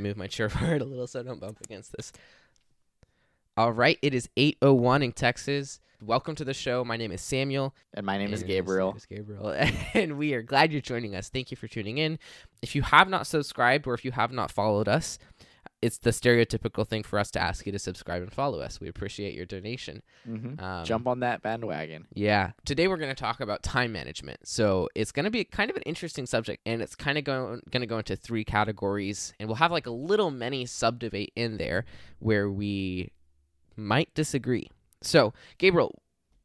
me move my chair forward a little so I don't bump against this. All right, it is 8:01 in Texas. Welcome to the show. My name is Samuel. And my name is Gabriel. name is Gabriel. and we are glad you're joining us. Thank you for tuning in. If you have not subscribed or if you have not followed us, it's the stereotypical thing for us to ask you to subscribe and follow us. We appreciate your donation. hmm Um, Jump on that bandwagon. Yeah. Today we're going to talk about time management. So it's going to be kind of an interesting subject, and it's kind of going going to go into three categories, and we'll have like a little mini sub debate in there where we might disagree. So Gabriel,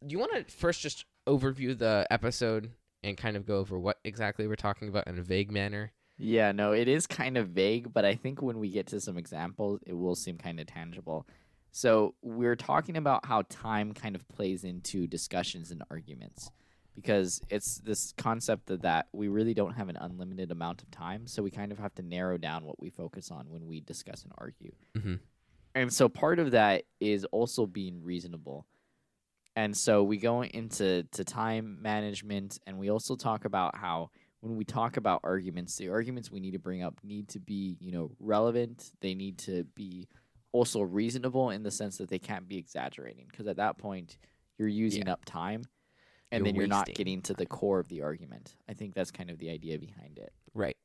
do you want to first just overview the episode and kind of go over what exactly we're talking about in a vague manner? Yeah, no, it is kind of vague, but I think when we get to some examples, it will seem kind of tangible. So, we're talking about how time kind of plays into discussions and arguments because it's this concept of that we really don't have an unlimited amount of time, so we kind of have to narrow down what we focus on when we discuss and argue. Mm-hmm. And so, part of that is also being reasonable. And so, we go into to time management, and we also talk about how when we talk about arguments, the arguments we need to bring up need to be, you know, relevant. They need to be also reasonable in the sense that they can't be exaggerating because at that point you're using up time and You're then you're not getting to the core of the argument. I think that's kind of the idea behind it. Right.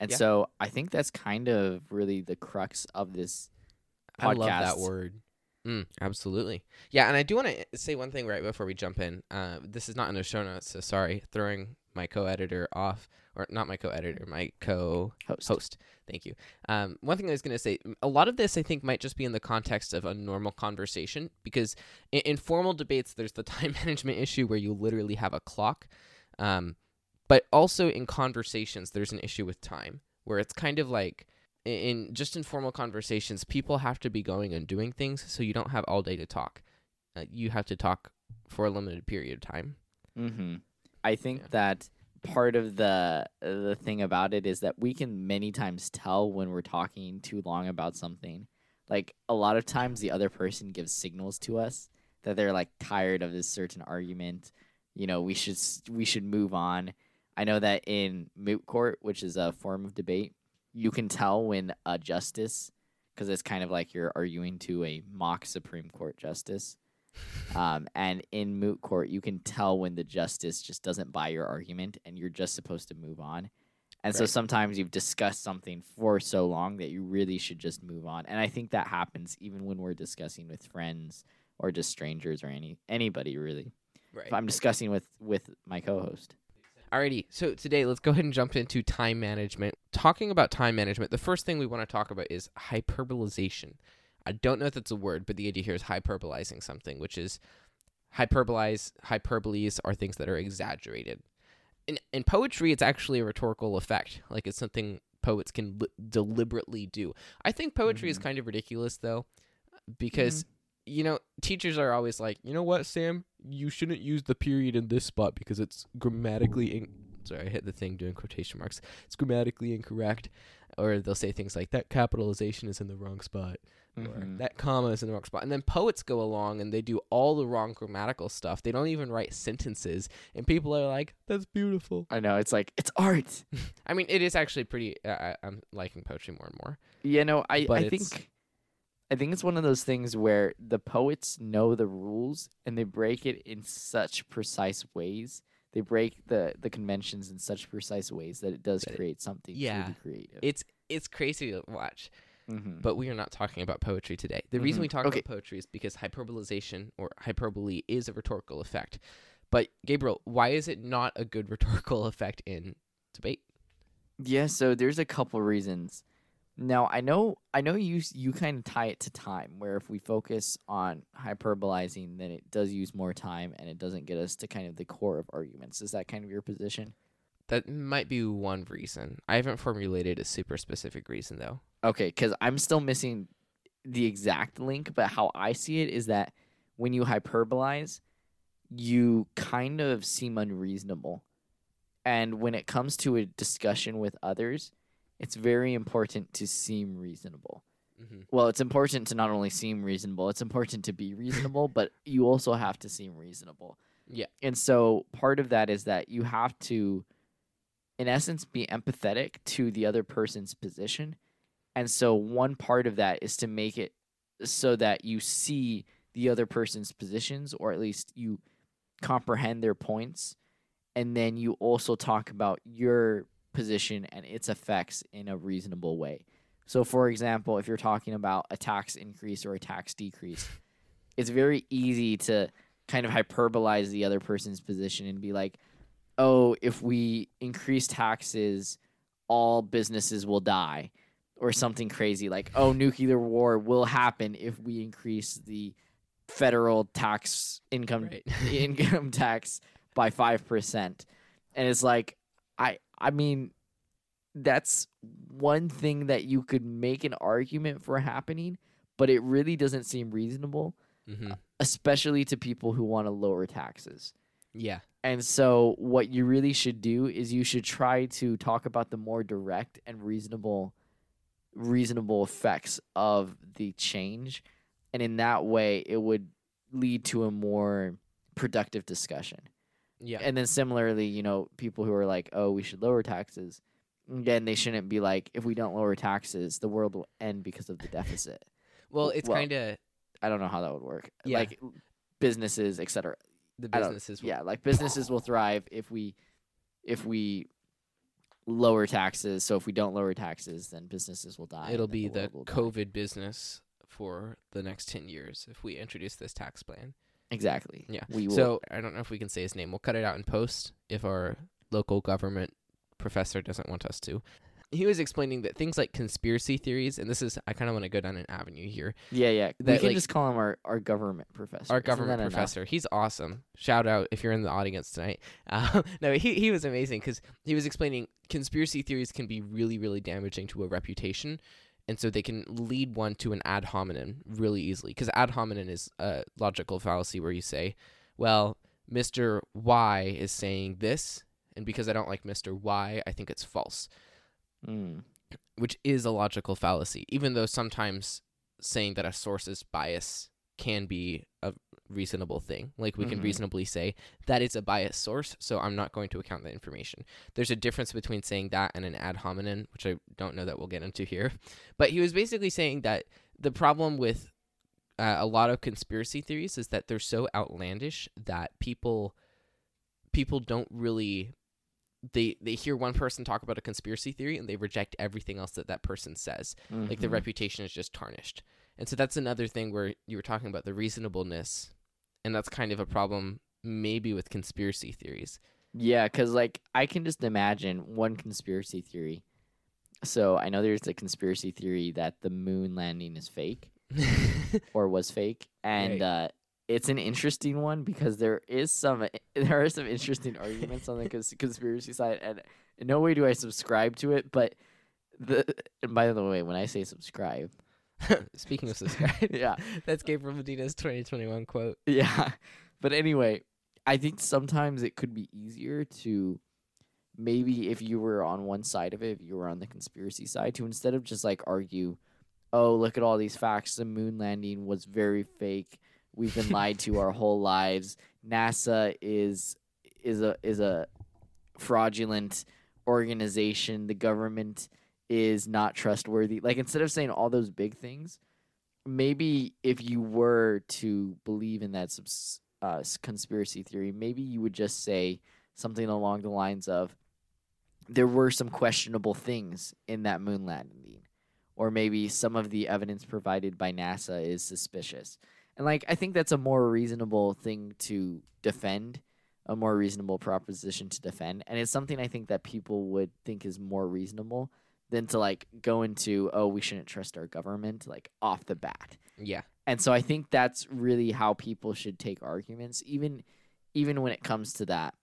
And Yeah. so I think that's kind of really the crux of this I love that word. Mm, absolutely. Yeah, and I do want to say one thing right before we jump in. Uh, this is not in the show notes, so sorry. Throwing my co-editor off, or not my co-editor, my co-host. host. Thank you. Um, one thing I was going to say, a lot of this I think might just be in the context of a normal conversation because in, in formal debates, there's the time management issue where you literally have a clock. Um, but also in conversations, there's an issue with time where it's kind of like in just informal conversations, people have to be going and doing things, so you don't have all day to talk. Uh, you have to talk for a limited period of time. Mm-hmm. I think Yeah. that part of the the thing about it is that we can many times tell when we're talking too long about something. Like a lot of times, the other person gives signals to us that they're like tired of this certain argument. You know, we should we should move on. I know that in moot court, which is a form of debate, you can tell when a justice, because it's kind of like you're arguing to a mock Supreme Court justice. Um, and in moot court, you can tell when the justice just doesn't buy your argument and you're just supposed to move on. And so sometimes you've discussed something for so long that you really should just move on. And I think that happens even when we're discussing with friends or just strangers or any anybody really. Right. If I'm discussing with with my co-host. Alrighty, so today let's go ahead and jump into time management. Talking about time management, the first thing we want to talk about is hyperbolization. I don't know if that's a word, but the idea here is hyperbolizing something, which is hyperbolize. Hyperboles are things that are exaggerated. In in poetry, it's actually a rhetorical effect, like it's something poets can li- deliberately do. I think poetry is Mhm. kind of ridiculous though, because you know teachers are always like, you know what, Sam, you shouldn't use the period in this spot because it's grammatically. In- Sorry, I hit the thing doing quotation marks. It's grammatically incorrect, or they'll say things like that capitalization is in the wrong spot Mhm. that comma is in the wrong spot. And then poets go along and they do all the wrong grammatical stuff. They don't even write sentences, and people are like, "That's beautiful." I know it's like it's art. I mean, it is actually pretty. Uh, I'm liking poetry more and more. You know, I, But I it's- think I think it's one of those things where the poets know the rules and they break it in such precise ways. They break the, the conventions in such precise ways that it does create something yeah. truly creative. It's it's crazy to watch. Mhm. But we are not talking about poetry today. The reason Mhm. we talk Okay. about poetry is because hyperbolization or hyperbole is a rhetorical effect. But Gabriel, why is it not a good rhetorical effect in debate? Yeah, so there's a couple reasons. Now I know I know you you kind of tie it to time, where if we focus on hyperbolizing, then it does use more time and it doesn't get us to kind of the core of arguments. Is that kind of your position? That might be one reason. I haven't formulated a super specific reason though. Okay, because I'm still missing the exact link, but how I see it is that when you hyperbolize, you kind of seem unreasonable. And when it comes to a discussion with others, it's very important to seem reasonable. Mm-hmm. Well, it's important to not only seem reasonable, it's important to be reasonable, but you also have to seem reasonable. Yeah. And so part of that is that you have to, in essence, be empathetic to the other person's position And so one part of that is to make it so that you see the other person's positions or at least you comprehend their points and then you also talk about your position and its effects in a reasonable way. So for example, if you're talking about a tax increase or a tax decrease, it's very easy to kind of hyperbolize the other person's position and be like, "Oh, if we increase taxes, all businesses will die." Or something crazy like, "Oh, nuclear war will happen if we increase the federal tax income Right. income tax by 5%." And it's like I I mean that's one thing that you could make an argument for happening, but it really doesn't seem reasonable, hmm especially to people who want to lower taxes. Yeah. And so, what you really should do is you should try to talk about the more direct and reasonable, reasonable effects of the change, and in that way, it would lead to a more productive discussion. Yeah. And then similarly, you know, people who are like, "Oh, we should lower taxes," again, they shouldn't be like, "If we don't lower taxes, the world will end because of the deficit." well, it's well, kind of I don't know how that would work. Yeah. Like businesses, etc. the businesses. will- Yeah, like businesses will thrive if we if we lower taxes. So if we don't lower taxes, then businesses will die. It'll be the world will die. COVID business for the next 10 years if we introduce this tax plan. Exactly. Yeah. We will. So I don't know if we can say his name. We'll cut it out in post if our local government professor doesn't want us to. He was explaining that things like conspiracy theories, and this is, I kind of want to go down an avenue here. yeah, yeah. we can like- just call him our, our government professor. Our government that enough? professor, he's awesome. Shout out if you're in the audience tonight. Uh, no, he, he was amazing because he was explaining conspiracy theories can be really, really damaging to a reputation. And so they can lead one to an ad hominem really easily. Because ad hominem is a logical fallacy where you say, well, Mr. Y is saying this, and because I don't like Mr. Y, I think it's false, Mm. which is a logical fallacy, even though sometimes saying that a source's bias can be a reasonable thing. Like we can Mhm. reasonably say that is a biased source, so I'm not going to account that information. There's a difference between saying that and an ad hominem, which I don't know that we'll get into here. But he was basically saying that the problem with uh, a lot of conspiracy theories is that they're so outlandish that people people don't really they they hear one person talk about a conspiracy theory and they reject everything else that that person says like the Mhm. reputation is just tarnished and so that's another thing where you were talking about the reasonableness and that's kind of a problem maybe with conspiracy theories Yeah, because like I can just imagine one conspiracy theory. So I know there's a conspiracy theory that the moon landing is fake or was fake, and Right. uh, it's an interesting one because there is some there are some interesting arguments on the cons- conspiracy side, and in no way do I subscribe to it. But the and by the way, when I say subscribe, speaking of subscribe yeah, that's gabriel medina's 2021 quote Yeah. But anyway, I think sometimes it could be easier to maybe if you were on one side of it, if you were on the conspiracy side, to instead of just like argue, oh, look at all these facts, the moon landing was very fake. We've been lied to our whole lives. NASA is is a is a fraudulent organization. The government is not trustworthy. Like instead of saying all those big things, maybe if you were to believe in that uh, conspiracy theory, maybe you would just say something along the lines of there were some questionable things in that moon landing, or maybe some of the evidence provided by NASA is suspicious. And like I think that's a more reasonable thing to defend, a more reasonable proposition to defend, and it's something I think that people would think is more reasonable than to like go into oh we shouldn't trust our government like off the bat. yeah And so I think that's really how people should take arguments, even even when it comes to that,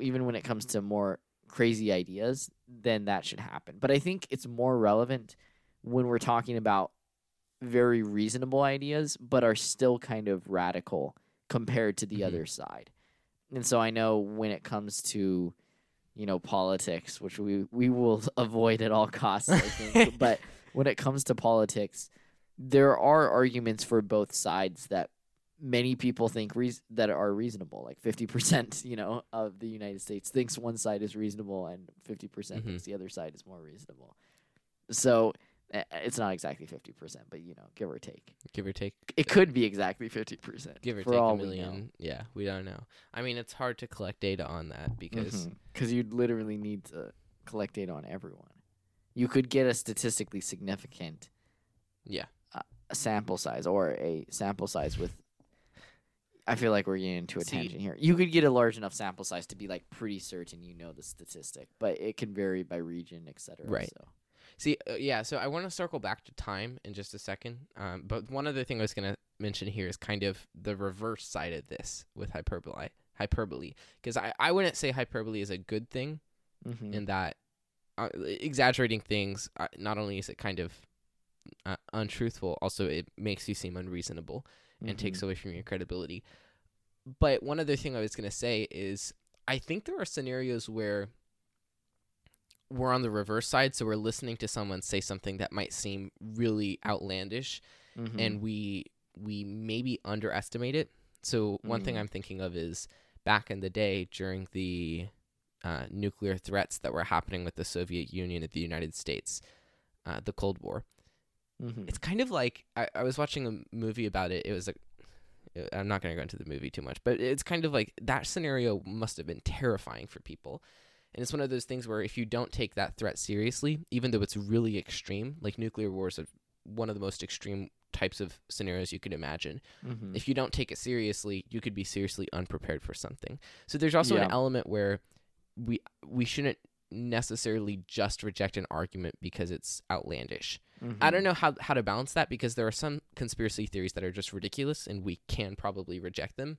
even when it comes to more crazy ideas, then that should happen. But I think it's more relevant when we're talking about very reasonable ideas, but are still kind of radical compared to the Mhm. other side. And so I know when it comes to, you know, politics, which we we will avoid at all costs, I think, but when it comes to politics, there are arguments for both sides that many people think reas that are reasonable. Like fifty percent, you know, of the United States thinks one side is reasonable, and 50% Mhm. thinks the other side is more reasonable. So, Eh, eh, it's not exactly fifty percent, but you know, give or take. Give or take. It could be exactly fifty percent. Give or take a we million. Yeah, we don't know. I mean, it's hard to collect data on that because mm-hmm. because you'd literally need to collect data on everyone. You could get a statistically significant yeah, uh, a sample size or a sample size with. I feel like we're getting into a See- tangent here. You could get a large enough sample size to be like pretty certain you know the statistic, but it can vary by region, etc. Right. So. See, uh, yeah, so I want to circle back to time in just a second. Um, but one other thing I was going to mention here is kind of the reverse side of this with hyperbole. Hyperbole, because I, I wouldn't say hyperbole is a good thing Mm-hmm. in that uh, exaggerating things. Uh, not only is it kind of uh, untruthful, also it makes you seem unreasonable and Mm-hmm. takes away from your credibility. But one other thing I was going to say is I think there are scenarios where we're on the reverse side, so we're listening to someone say something that might seem really outlandish, Mm-hmm. and we we maybe underestimate it. So one thing Mm. I'm thinking of is back in the day during the uh, nuclear threats that were happening with the Soviet Union and the United States, uh, the Cold War Mhm. it's kind of like I, I was watching a movie about it. It was a I'm not going to go into the movie too much, but it's kind of like that scenario must have been terrifying for people. And it's one of those things where if you don't take that threat seriously, even though it's really extreme, like nuclear wars are one of the most extreme types of scenarios you could imagine. Mhm. If you don't take it seriously, you could be seriously unprepared for something. So there's also an element where we we shouldn't necessarily just reject an argument because it's outlandish. I Mhm. don't know how how to balance that because there are some conspiracy theories that are just ridiculous and we can probably reject them.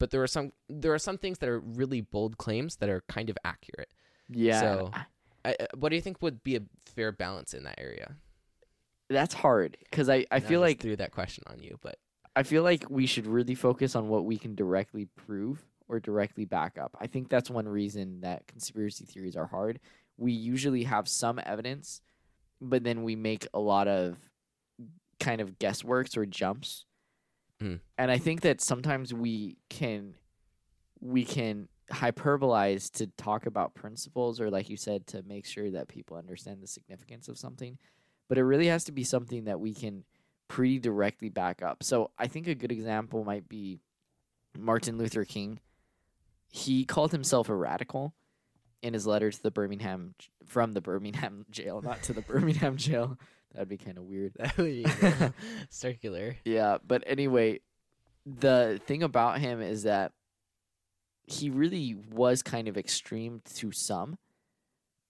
But there are some there are some things that are really bold claims that are kind of accurate. Yeah. so- I- I, I- uh, what do you think would be a fair balance in that area? that's hard because I, I And feel just like threw that question on you, but I feel like we should really focus on what we can directly prove or directly back up. I think that's one reason that conspiracy theories are hard. We usually have some evidence, but then we make a lot of kind of guessworks or jumps. Mm. And I think that sometimes we can we can hyperbolize to talk about principles or like you said to make sure that people understand the significance of something. But it really has to be something that we can pretty directly back up. So I think a good example might be Martin Luther King. He called himself a radical in his letter to the Birmingham from the Birmingham jail, not to the Birmingham jail. That'd be kind of weird. that would be circular. Yeah, but anyway, the thing about him is that he really was kind of extreme to some.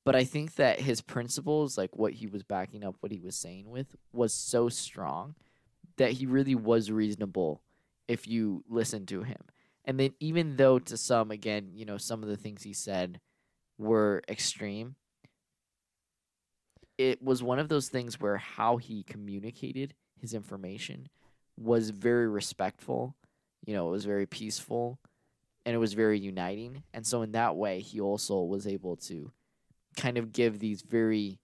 But I think that his principles, like what he was backing up what he was saying with, was so strong that he really was reasonable if you listen to him. And then even though to some again, you know, some of the things he said were extreme, it was one of those things where how he communicated his information was very respectful. You know, it was very peaceful and it was very uniting. And so in that way, he also was able to kind of give these very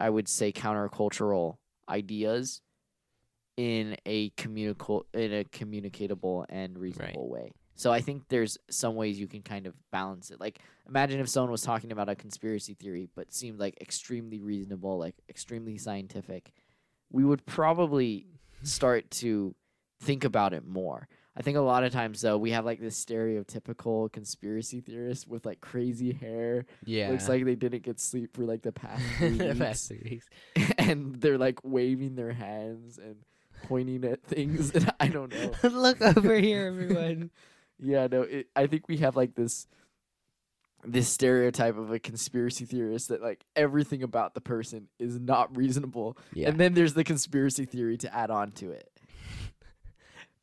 I would say countercultural ideas in a communicable in a communicatable and reasonable way. So I think there's some ways you can kind of balance it. Like imagine if someone was talking about a conspiracy theory but seemed like extremely reasonable, like extremely scientific. We would probably start to think about it more. I think a lot of times though we have like this stereotypical conspiracy theorist with like crazy hair. Yeah. Looks like they didn't get sleep for like the past three The past three weeks. and they're like waving their hands and pointing at things and I don't know. Look over here, everyone. Yeah, no, it, I think we have like this this stereotype of a conspiracy theorist that like everything about the person is not reasonable. Yeah. And then there's the conspiracy theory to add on to it.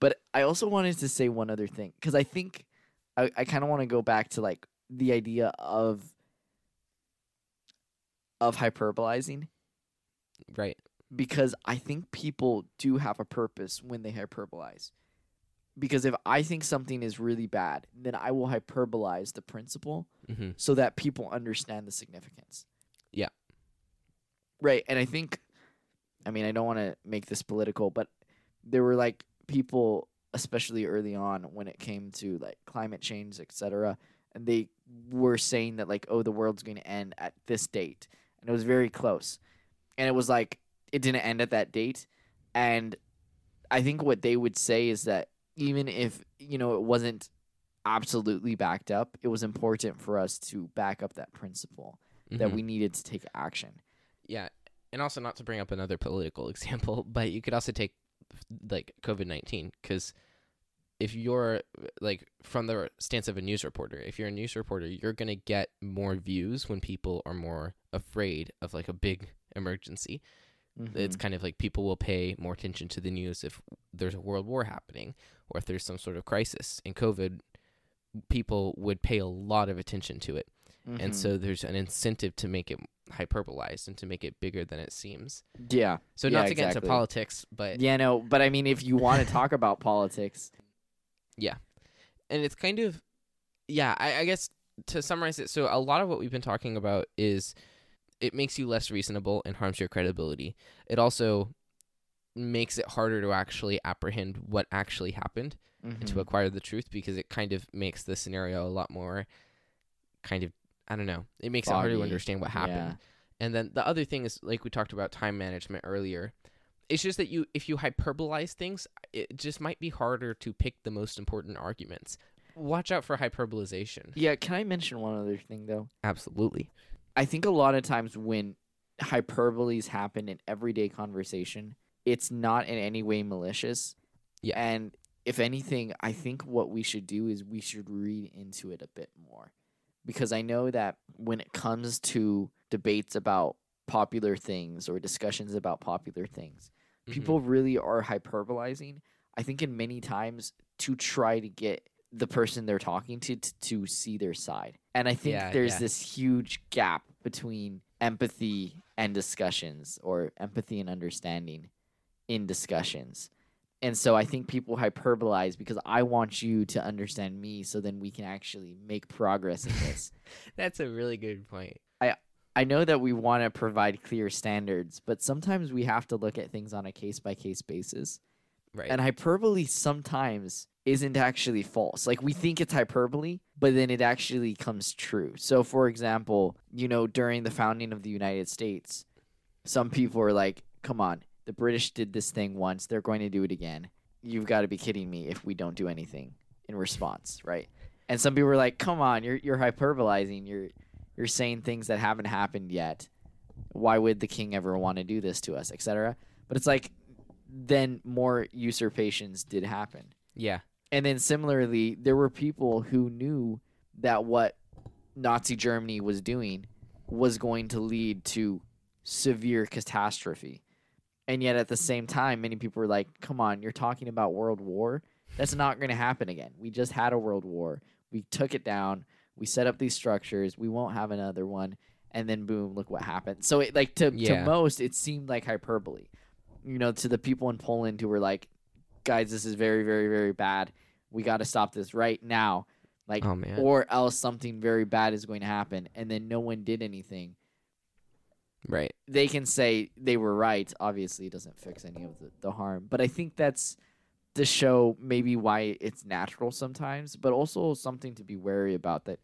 But I also wanted to say one other thing because I think I, I kind of want to go back to like the idea of of hyperbolizing right. because I think people do have a purpose when they hyperbolize. Because if I think something is really bad, then I will hyperbolize the principle hmm so that people understand the significance. Yeah. Right. And I think, I mean, I don't want to make this political, but there were like people, especially early on when it came to like climate change, etc. And they were saying that like, oh, the world's going to end at this date. And it was very close. and it was like it didn't end at that date. And I think what they would say is that even if you know it wasn't absolutely backed up, it was important for us to back up that principle that Mhm. we needed to take action. Yeah, and also not to bring up another political example, but you could also take like COVID nineteen because if you're like from the stance of a news reporter, if you're a news reporter, you're gonna get more views when people are more afraid of like a big emergency. It's Mhm. kind of like people will pay more attention to the news if there's a world war happening or if there's some sort of crisis. In COVID, people would pay a lot of attention to it and Mhm. so there's an incentive to make it hyperbolized and to make it bigger than it seems. yeah, So Yeah, not to get into politics, but yeah, no, but I mean, if you want to talk about politics, Yeah. and it's kind of yeah, I, I guess to summarize it, so a lot of what we've been talking about is it makes you less reasonable and harms your credibility. It also makes it harder to actually apprehend what actually happened and to Mhm. acquire the truth because it kind of makes the scenario a lot more kind of I don't know. It makes it harder to understand what happened. Yeah. And then the other thing is like we talked about time management earlier. It's just that you if you hyperbolize things, it just might be harder to pick the most important arguments. Watch out for hyperbolization. yeah. Can I mention one other thing though? Absolutely. I think a lot of times when hyperboles happen in everyday conversation, it's not in any way malicious. Yeah. And if anything, I think what we should do is we should read into it a bit more. Because I know that when it comes to debates about popular things or discussions about popular things, Mhm. people really are hyperbolizing. I think in many times to try to get the person they're talking to to, to see their side. And I think Yeah, there's yeah. this huge gap between empathy and discussions or empathy and understanding in discussions. And so I think people hyperbolize because I want you to understand me so then we can actually make progress in this. That's a really good point. I I know that we want to provide clear standards, but sometimes we have to look at things on a case by case basis. Right. And hyperbole sometimes isn't actually false. Like we think it's hyperbole, but then it actually comes true. So for example, you know, during the founding of the United States, some people are like, "Come on, the British did this thing once, they're going to do it again. You've got to be kidding me if we don't do anything in response, right?" And some people are like, "Come on, you're you're hyperbolizing. You're you're saying things that haven't happened yet. Why would the king ever want to do this to us, etc." But it's like then more usurpations did happen. yeah. And then similarly, there were people who knew that what Nazi Germany was doing was going to lead to severe catastrophe. And yet at the same time, many people were like, come on, you're talking about world war? That's not going to happen again. We just had a world war. We took it down. We set up these structures. We won't have another one. And then boom, look what happened. So it like to, Yeah. to most, it seemed like hyperbole. You know, to the people in Poland who were like, guys, this is very, very, very bad. We got to stop this right now. Like, Oh man. or else something very bad is going to happen. And then no one did anything. right. They can say they were right. Obviously, it doesn't fix any of the, the harm. But I think that's the show maybe why it's natural sometimes, but also something to be wary about that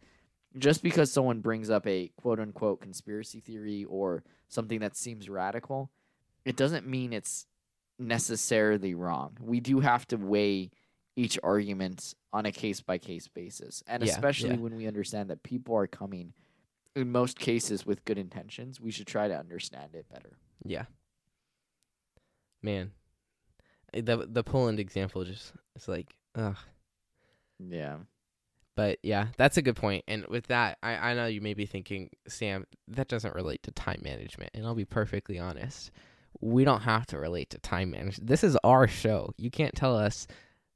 just because someone brings up a quote unquote conspiracy theory or something that seems radical, it doesn't mean it's necessarily wrong. We do have to weigh each argument on a case by case basis. And Yeah, especially yeah. when we understand that people are coming in most cases with good intentions, we should try to understand it better. Yeah. Man. Uh, The the Poland example just it's like ugh. Yeah. But yeah, that's a good point. And with that, I, I know you may be thinking, Sam, that doesn't relate to time management. And I'll be perfectly honest. We don't have to relate to time management. This is our show. You can't tell us.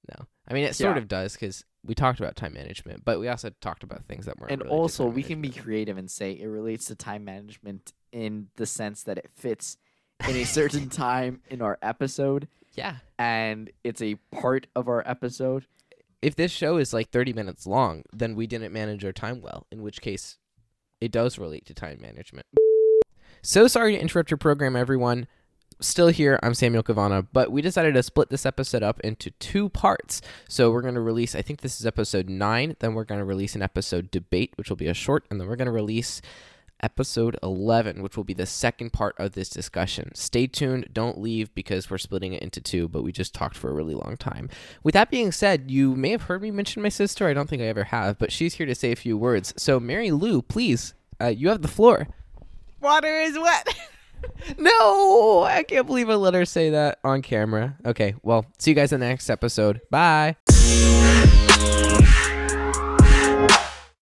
No. I mean, it sort Yeah. of does because we talked about time management, but we also talked about things that weren't. And also, we can be creative and say it relates to time management in the sense that it fits in a certain time in our episode Yeah. and it's a part of our episode. If this show is like 30 minutes long, then we didn't manage our time well, in which case it does relate to time management. So sorry to interrupt your program, everyone. Still here, I'm Samuel Kavana, but we decided to split this episode up into two parts. So we're going to release, I think this is episode nine, then we're going to release an episode debate, which will be a short, and then we're going to release episode 11, which will be the second part of this discussion. Stay tuned. Don't leave because we're splitting it into two, but we just talked for a really long time. With that being said, you may have heard me mention my sister. I don't think I ever have, but she's here to say a few words. So, Mary Lou, please, uh, you have the floor. Water is wet. no, I can't believe I let her say that on camera. Okay, well, see you guys in the next episode. Bye.